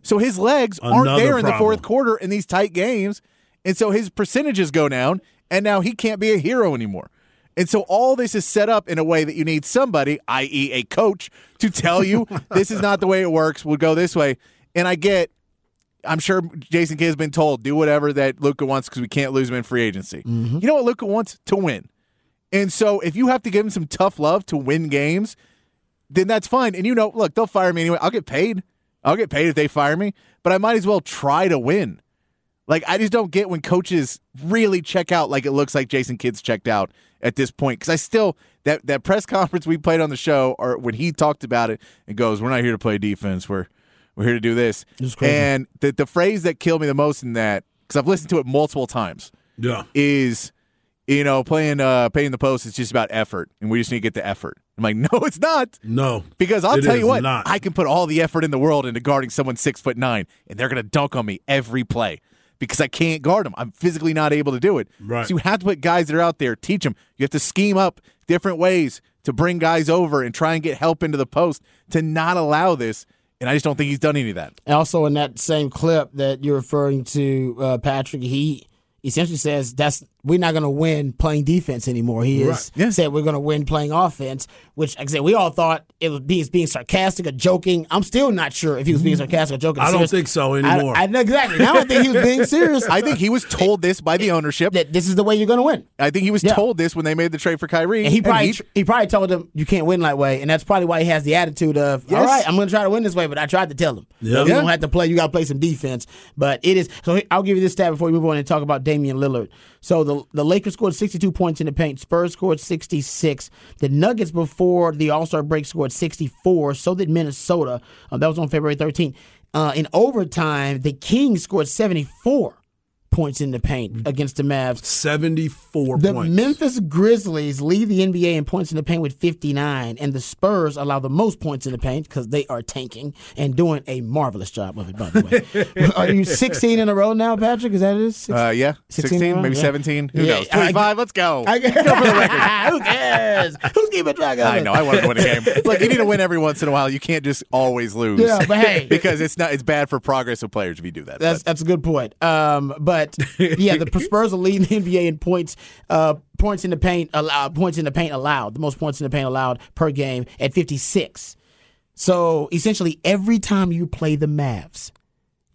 So his legs aren't Another there in the fourth quarter in these tight games. And so his percentages go down, and now he can't be a hero anymore. And so all this is set up in a way that you need somebody, i.e., a coach, to tell you this is not the way it works. We'll go this way. And I get, I'm sure Jason Kidd has been told, do whatever that Luka wants because we can't lose him in free agency. Mm-hmm. You know what Luka wants? To win. And so if you have to give him some tough love to win games, then that's fine. And you know, look, they'll fire me anyway. I'll get paid. I'll get paid if they fire me, but I might as well try to win. Like I just don't get when coaches really check out like it looks like Jason Kidd's checked out at this point because I still that that press conference we played on the show or when he talked about it and goes, "We're not here to play defense. We're we're here to do this." And the the phrase that killed me the most in that because I've listened to it multiple times Yeah. is you know playing uh paying the post is just about effort and we just need to get the effort. I'm like, no, it's not. No. Because I'll It tell is you what, not. I can put all the effort in the world into guarding someone six foot nine, and they're going to dunk on me every play because I can't guard them. I'm physically not able to do it. Right. So you have to put guys that are out there, teach them. You have to scheme up different ways to bring guys over and try and get help into the post to not allow this. And I just don't think he's done any of that. Also, in that same clip that you're referring to, uh, Patrick, he essentially says that's we're not going to win playing defense anymore. He Right. has Yeah. said we're going to win playing offense, which, like I said, we all thought it was being, being sarcastic or joking. I'm still not sure if he was being mm. sarcastic or joking. I don't think so I- anymore. I, exactly. Now I think he was being serious. I think he was told this by the ownership. that this is the way you're going to win. I think he was Yeah. told this when they made the trade for Kyrie. And he probably he- he, probably told him you can't win that way, and that's probably why he has the attitude of all Yes. right, I'm going to try to win this way, but I tried to tell him. Yeah. you Yeah. don't have to play. You got to play some defense. But it is so. I'll give you this stat before we move on and talk about Damian Lillard. So the the Lakers scored 62 points in the paint. Spurs scored 66. The Nuggets before the All Star break scored 64. So did Minnesota. Um, that was on February 13th. Uh, in overtime, the Kings scored 74 points in the paint against the Mavs. 74 The points. Memphis Grizzlies lead the NBA in points in the paint with 59, and the Spurs allow the most points in the paint because they are tanking and doing a marvelous job of it, by the way. are you 16 in a row now, Patrick? Is that it? Six- Uh, yeah, 16 16, maybe Yeah. 17. Who Yeah, knows? I- 25, let's go. I, go for the record. Who cares? Who's keeping track of I it? know. I want to win a game. Look, you need to win every once in a while. You can't just always lose. Yeah, but hey. because it's not. It's bad for progress of players if you do that. That's But that's a good point. Um, but yeah, the Spurs are leading the NBA in points. Uh, points in the paint allowed. Points in the paint allowed. The most points in the paint allowed per game at 56. So essentially, every time you play the Mavs,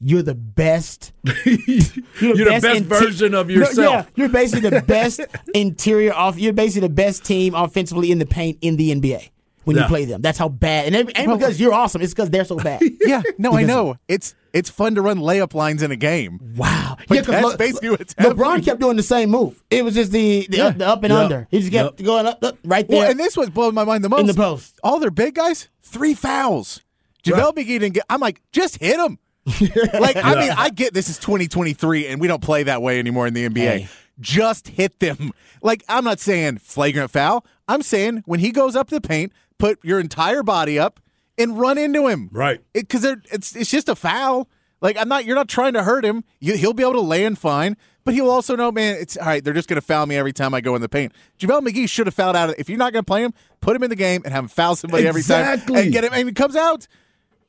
you're the best. You're You're the best version of yourself. yeah, you're basically the best interior off. You're basically the best team offensively in the paint in the NBA when you play them. That's how bad. And it ain't because you're awesome. It's because they're so bad. yeah, no, I know. It's it's fun to run layup lines in a game. Wow. But 'cause that's basically what's LeBron happening. kept doing the same move. It was just the the, up, the up and Yep. under. He just kept Yep. going up, up right there. Well, and this was blowing my mind the most. In the post. all their big guys, three fouls. JaVale McGee didn't get. I'm like, just hit him. like, I mean, I get this is 2023 and we don't play that way anymore in the NBA. Hey. Just hit them. Like, I'm not saying flagrant foul. I'm saying when he goes up the paint, put your entire body up and run into him. Right. Because it's it's just a foul. Like I'm not. You're not trying to hurt him. You, he'll be able to land fine, but he'll also know, man. It's all right. They're just going to foul me every time I go in the paint. JaVale McGee should have fouled out. If you're not going to play him, put him in the game and have him foul somebody every time and get him. And he comes out.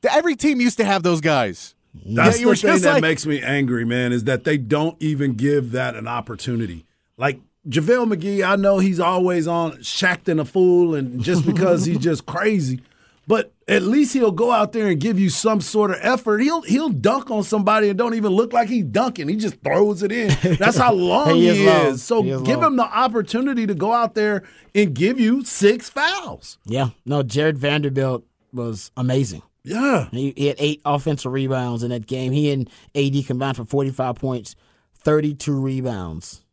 Every team used to have those guys. That's Yeah, the thing that like- makes me angry, man, is that they don't even give that an opportunity. Like JaVale McGee, I know he's always on Shaqtin' a Fool and just because he's just crazy. But at least he'll go out there and give you some sort of effort. He'll he'll dunk on somebody and don't even look like he's dunking. He just throws it in. That's how long He he, is is. So He is give long. him the opportunity to go out there and give you six fouls. yeah, no, Jarred Vanderbilt was amazing. Yeah. He, he had eight offensive rebounds in that game. He and AD combined for 45 points, 32 rebounds,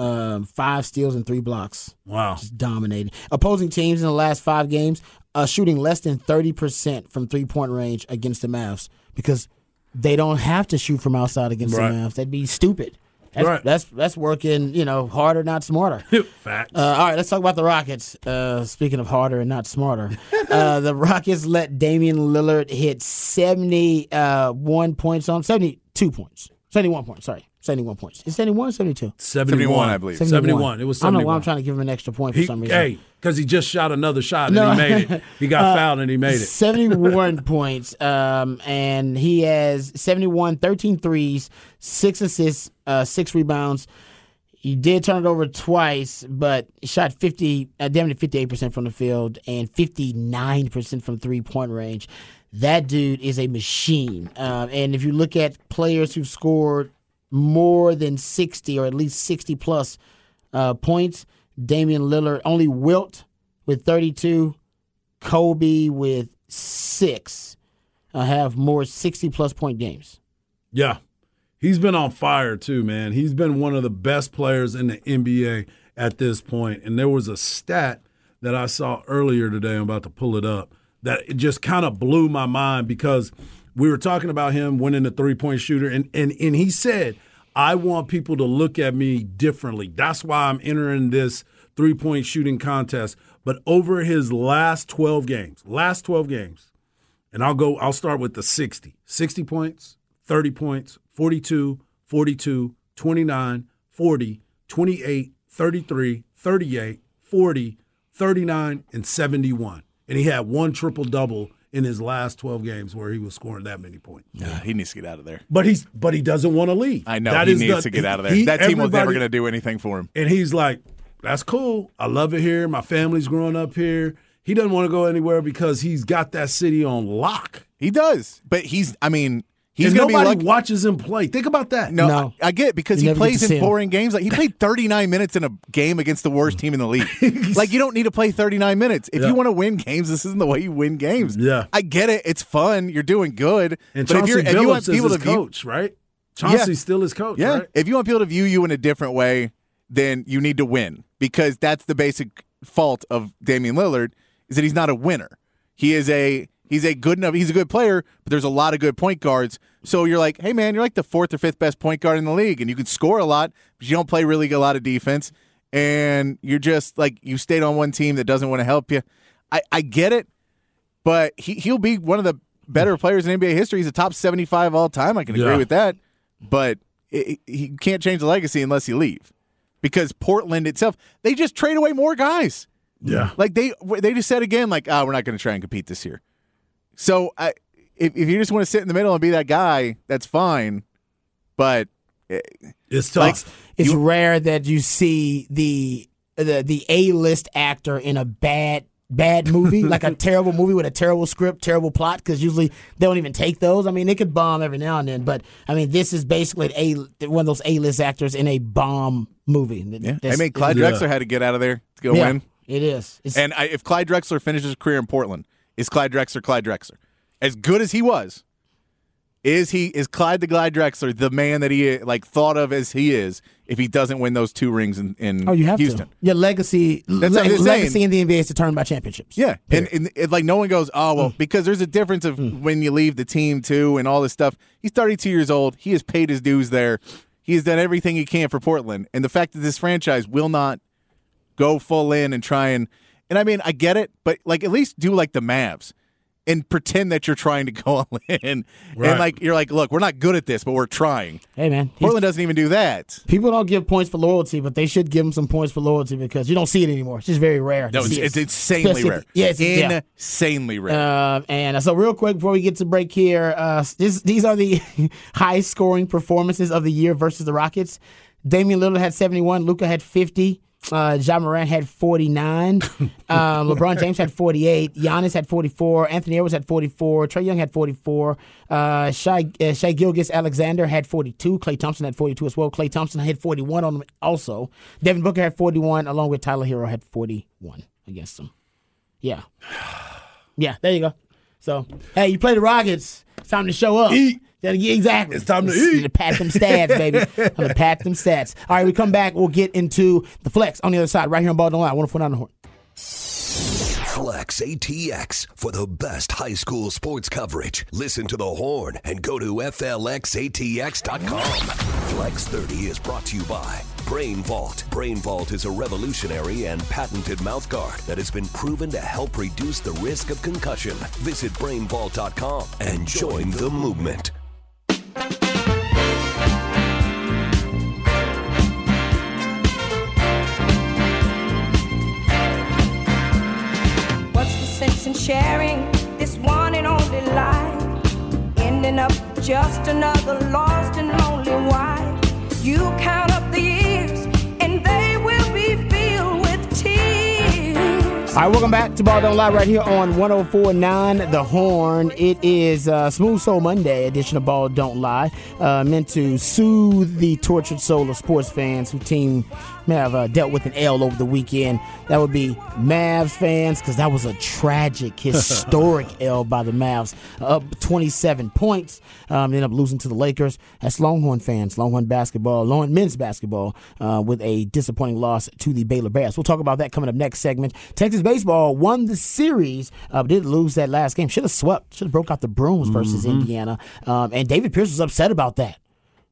um, five steals, and three blocks. Wow. Just dominating. Opposing teams in the last five games uh, shooting less than 30% from three point range against the Mavs because they don't have to shoot from outside against Right. the Mavs. That'd be stupid. That's, Right. that's that's working, you know, harder, not smarter. Facts. Uh, all right, let's talk about the Rockets. Uh, speaking of harder and not smarter, uh, the Rockets let Damian Lillard hit seventy-one points on seventy-two points, seventy-one points. Sorry, seventy-one points. Is seventy-one or seventy-two? 71, I believe. 71. It was 71. I don't know why I'm trying to give him an extra point for He, some reason. hey, because he just shot another shot and No. he made it. He got fouled and he made it. 71 points. Um, and he has 71, 13 threes, six assists, uh, six rebounds. He did turn it over twice, but shot 50, uh, damn near 58% from the field and 59% from three point range. That dude is a machine. Uh, and if you look at players who've scored more than 60 or at least 60 plus uh, points, Damian Lillard, only Wilt with 32, Kobe with six uh, have more 60 plus point games. Yeah. He's been on fire too, man. He's been one of the best players in the NBA at this point. And there was a stat that I saw earlier today. I'm about to pull it up. That it just kind of blew my mind because we were talking about him winning the three point shooter, and and and he said, "I want people to look at me differently. That's why I'm entering this three point shooting contest." But over his last 12 games, last 12 games, and I'll go, I'll start with the 60. 60 points, 30 points, 42, 42, 29, 40, 28, 33, 38, 40, 39, and 71. And he had one triple double in his last 12 games where he was scoring that many points. Uh, he needs to get out of there. But he's but he doesn't want to leave. I know That he needs the- to get out of there. he- that team was never going to do anything for him. and he's like, "That's cool. I love it here. My family's growing up here." He doesn't want to go anywhere because he's got that city on lock. He does, but he's. I mean, he's going to be nobody lucky. watches him play. Think about that. No, No. I, I get it because You he plays to see in him. boring games. Like he played 39 minutes in a game against the worst team in the league. like you don't need to play 39 minutes if Yeah. you want to win games. This isn't the way you win games. Yeah. I get it. It's fun. You're doing good. And but if Chauncey you're if you want is people his to view, coach, right? Chauncey's still his coach, yeah, right? if you want people to view you in a different way, then you need to win because that's the basic fault of Damian Lillard is that he's not a winner. He is a he's a good enough. He's a good player, but there's a lot of good point guards. So you're like, hey man, you're like the fourth or fifth best point guard in the league, and you can score a lot, but you don't play really a lot of defense, and you're just like you stayed on one team that doesn't want to help you. I I get it, but he he'll be one of the better players in NBA history. He's a top 75 all time. I can agree Yeah. with that, but it, it- he can't change the legacy unless you leave. Because Portland itself, they just trade away more guys. Yeah. Like they they just said again, like, oh, we're not going to try and compete this year. So I, if, if you just want to sit in the middle and be that guy, that's fine. But eh, It's like, tough. It's rare that you see the the the A list actor in a bad bad movie, like a terrible movie with a terrible script, terrible plot. Because usually they don't even take those. I mean, they could bomb every now and then, but I mean, this is basically an a one of those A list actors in a bomb movie. yeah, I mean, Clyde Yeah. Drexler had to get out of there to go yeah, win. it is. It's, And I, if Clyde Drexler finishes his career in Portland, is Clyde Drexler Clyde Drexler? As good as he was, is he is Clyde the Clyde Drexler the man that he like thought of as he is if he doesn't win those two rings in, in oh, you have Houston? to. Your legacy, That's le- what I'm saying. legacy in the NBA is determined by championships. Yeah, and, and like no one goes, oh Mm. well, because there's a difference of when you leave the team too, and all this stuff. He's 32 years old. He has paid his dues there. He has done everything he can for Portland, and the fact that this franchise will not go full in and try and, and I mean, I get it, but like at least do like the Mavs. And pretend that you're trying to go all in, Right. and like you're like, look, we're not good at this, but we're trying. Hey man, Portland doesn't even do that. People don't give points for loyalty, but they should give them some points for loyalty because you don't see it anymore. It's just very rare. No, it's, see it's insanely Especially- rare. Yeah, it's, yeah. insanely rare. Uh, and so, real quick before we get to break here, uh, this, these are the high scoring performances of the year versus the Rockets. Damian Lillard had 71, Luka had 50, uh, Ja Morant had 49, um, LeBron James had 48, Giannis had 44, Anthony Edwards had 44, Trae Young had 44, uh, Shai, uh, Shai Gilgeous-Alexander had 42, Klay Thompson had 42 as well. Klay Thompson had 41 on him also. Devin Booker had 41, along with Tyler Herro had 41 against him. Yeah. Yeah, there you go. So, hey, you play the Rockets. It's time to show up. Eat. Yeah, yeah, exactly. It's time to It's- eat. to pat them stats, baby. time to pat them stats. All right, we come back. We'll get into the flex on the other side, right here on Ball Don't Lie. 104.9 The Horn. Flex ATX for the best high school sports coverage. Listen to the horn and go to FLXATX.com. Flex 30 is brought to you by Brain Vault. Brain Vault is a revolutionary and patented mouthguard that has been proven to help reduce the risk of concussion. Visit brainvault.com and join the movement. What's the sense in sharing this one and only life? Ending up just another lost and lonely wife. You count All right, welcome back to Ball Don't Lie right here on 1049 The Horn. It is uh, Smooth Soul Monday edition of Ball Don't Lie, uh, meant to soothe the tortured soul of sports fans who team may have uh, dealt with an L over the weekend. That would be Mavs fans because that was a tragic, historic L by the Mavs, up 27 points. Um, ended up losing to the Lakers. That's Longhorn fans, Longhorn basketball, Longhorn men's basketball, uh, with a disappointing loss to the Baylor Bears. We'll talk about that coming up next segment. Texas baseball won the series, uh, did lose that last game. Should have swept. Should have broke out the brooms versus Indiana. Um, and David Pierce was upset about that.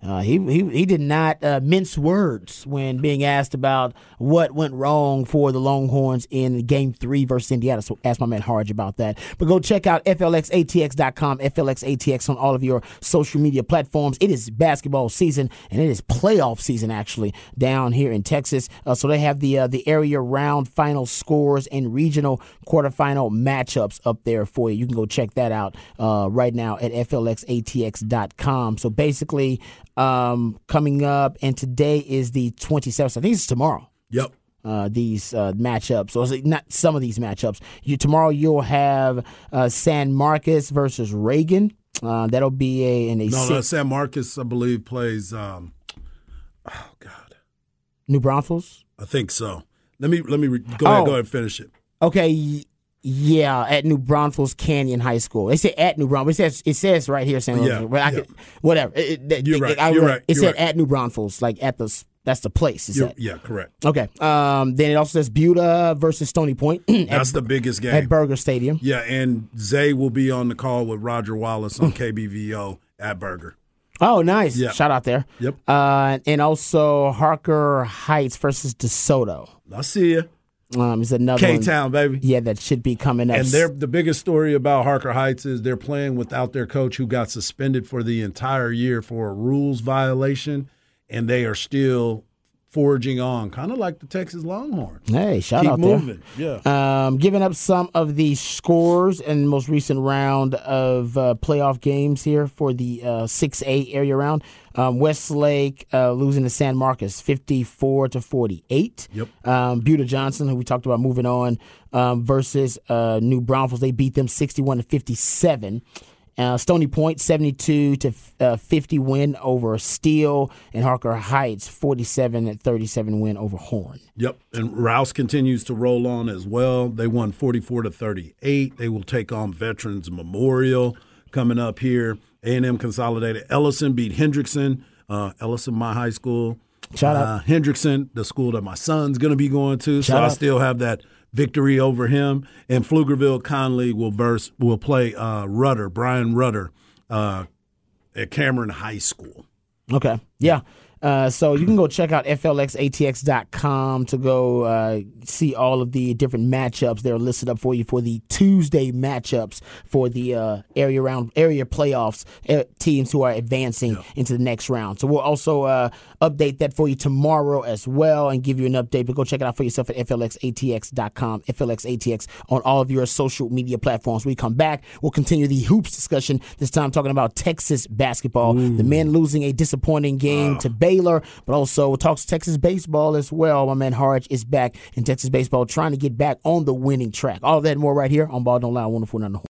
Uh, he, he he did not uh, mince words when being asked about what went wrong for the Longhorns in Game Three versus Indiana. So ask my man Harge about that. But go check out flxatx.com, flxatx on all of your social media platforms. It is basketball season and it is playoff season actually down here in Texas. Uh, so they have the uh, the area round final scores and regional quarterfinal matchups up there for you. You can go check that out uh, right now at flxatx.com. So basically um, coming up, and today is the 27th. I think it's tomorrow. Yep. Uh, these uh, matchups, or not some of these matchups. You tomorrow you'll have uh, San Marcos versus Reagan. Uh, that'll be a in a No, no, San Marcos, I believe, plays. Um, oh God, New Braunfels. I think so. Let me let me re- go ahead, Oh. go ahead and finish it. Okay, yeah, at New Braunfels Canyon High School. They say at New Braunfels. It says it says right here, San Yeah, Jose, but I yeah. could, whatever. It, it, You're it- right, I you're read- right, It you're said right. at New Braunfels, like at the that's the place. It You're, yeah, correct. Okay. Um, then it also says Buda versus Stony Point at, That's the biggest game. at Burger Stadium. Yeah, and Zay will be on the call with Roger Wallace on KBVO at Burger. Oh, nice. Yeah. Shout out there. Yep. Uh, and also Harker Heights versus DeSoto. I see you. Um, is another K Town, baby. Yeah, that should be coming up. And they're, the biggest story about Harker Heights is they're playing without their coach who got suspended for the entire year for a rules violation, and they are still forging on, kind of like the Texas Longhorns. Hey, shout Keep out moving. there. Yeah. Um, giving up some of the scores in the most recent round of uh, playoff games here for the uh, 6A area round. Um, Westlake uh, losing to San Marcos 54 to 48. Yep. Um, Buda Johnson, who we talked about moving on, um, versus uh, New Braunfels. They beat them 61 to 57. Uh, Stony Point 72 to uh, 50 win over Steele, and Harker Heights 47 to 37 win over Horn. Yep. And Rouse continues to roll on as well. They won 44 to 38. They will take on Veterans Memorial coming up here. A&M Consolidated. Ellison beat Hendrickson. Uh, Ellison, my high school. Shout out. Uh, Hendrickson, the school that my son's going to be going to. so Shout I out. still have that victory over him. And Pflugerville Connally will verse will play uh, Rudder, Bryan Rudder, uh, at Cameron High School. Okay. Yeah. Uh, so you can go check out flxatx.com to go uh, see all of the different matchups that are listed up for you for the Tuesday matchups for the uh, area round area playoffs uh, teams who are advancing into the next round. So we'll also uh, update that for you tomorrow as well and give you an update. But go check it out for yourself at flxatx.com, flxatx on all of your social media platforms. When we come back, we'll continue the hoops discussion. This time talking about Texas basketball. The men losing a disappointing game to Baylor, but also talks Texas baseball as well. My man Harge is back in Texas baseball, trying to get back on the winning track. All that more right here on Ball Don't Lie 104 on the Horn.